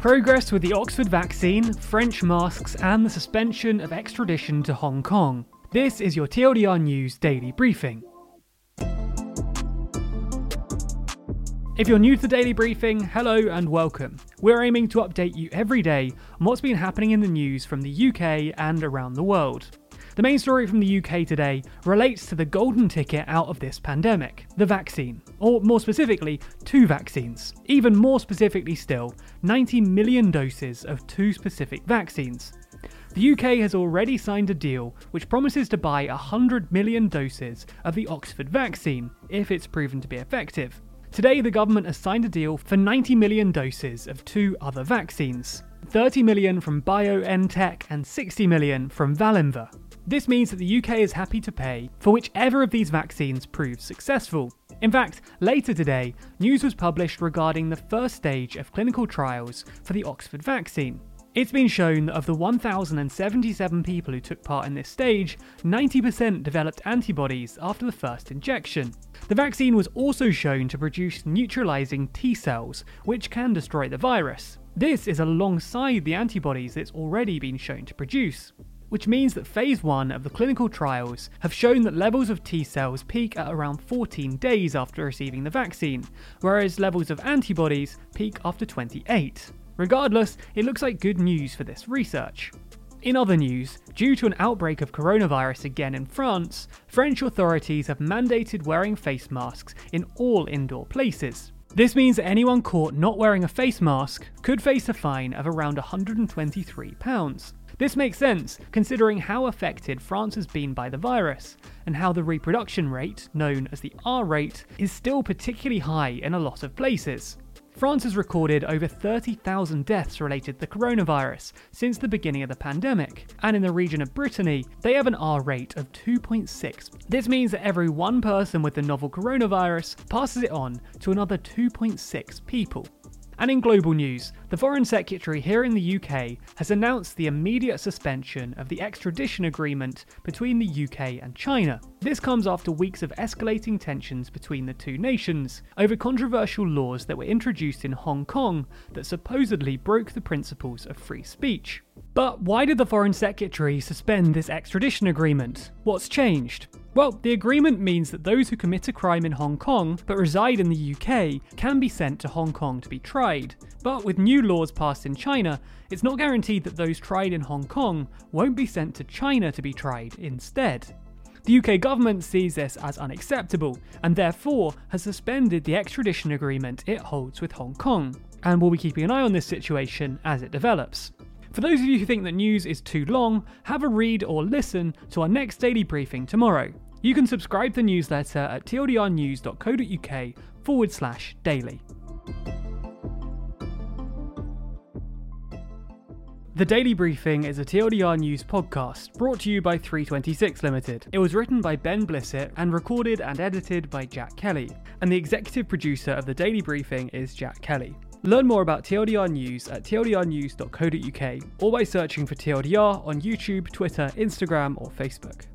Progress with the Oxford vaccine, French masks, and the suspension of extradition to Hong Kong. This is your TLDR News Daily Briefing. If you're new to the Daily Briefing, hello and welcome. We're aiming to update you every day on what's been happening in the news from the UK and around the world. The main story from the UK today relates to the golden ticket out of this pandemic the vaccine, or more specifically, two vaccines. Even more specifically still, 90 million doses of two specific vaccines. The UK has already signed a deal which promises to buy 100 million doses of the Oxford vaccine if it's proven to be effective. Today, the government has signed a deal for 90 million doses of two other vaccines 30 million from BioNTech and 60 million from Valneva. This means that the UK is happy to pay for whichever of these vaccines proves successful. In fact, later today, news was published regarding the first stage of clinical trials for the Oxford vaccine. It's been shown that of the 1,077 people who took part in this stage, 90% developed antibodies after the first injection. The vaccine was also shown to produce neutralizing T cells, which can destroy the virus. This is alongside the antibodies it's already been shown to produce which means that phase 1 of the clinical trials have shown that levels of T cells peak at around 14 days after receiving the vaccine, whereas levels of antibodies peak after 28. Regardless, it looks like good news for this research. In other news, due to an outbreak of coronavirus again in France, French authorities have mandated wearing face masks in all indoor places. This means anyone caught not wearing a face mask could face a fine of around £123. This makes sense, considering how affected France has been by the virus, and how the reproduction rate, known as the R rate, is still particularly high in a lot of places. France has recorded over 30,000 deaths related to the coronavirus since the beginning of the pandemic, and in the region of Brittany, they have an R rate of 2.6. This means that every one person with the novel coronavirus passes it on to another 2.6 people. And in global news, the Foreign Secretary here in the UK has announced the immediate suspension of the extradition agreement between the UK and China. This comes after weeks of escalating tensions between the two nations over controversial laws that were introduced in Hong Kong that supposedly broke the principles of free speech. But why did the Foreign Secretary suspend this extradition agreement? What's changed? Well, the agreement means that those who commit a crime in Hong Kong but reside in the UK can be sent to Hong Kong to be tried. But with new laws passed in China, it's not guaranteed that those tried in Hong Kong won't be sent to China to be tried instead. The UK government sees this as unacceptable and therefore has suspended the extradition agreement it holds with Hong Kong, and we'll be keeping an eye on this situation as it develops. For those of you who think that news is too long, have a read or listen to our next daily briefing tomorrow. You can subscribe to the newsletter at tldrnews.co.uk forward slash daily. The Daily Briefing is a TLDR News podcast brought to you by 326 Limited. It was written by Ben Blissett and recorded and edited by Jack Kelly, and the executive producer of The Daily Briefing is Jack Kelly. Learn more about TLDR News at tldrnews.co.uk or by searching for TLDR on YouTube, Twitter, Instagram, or Facebook.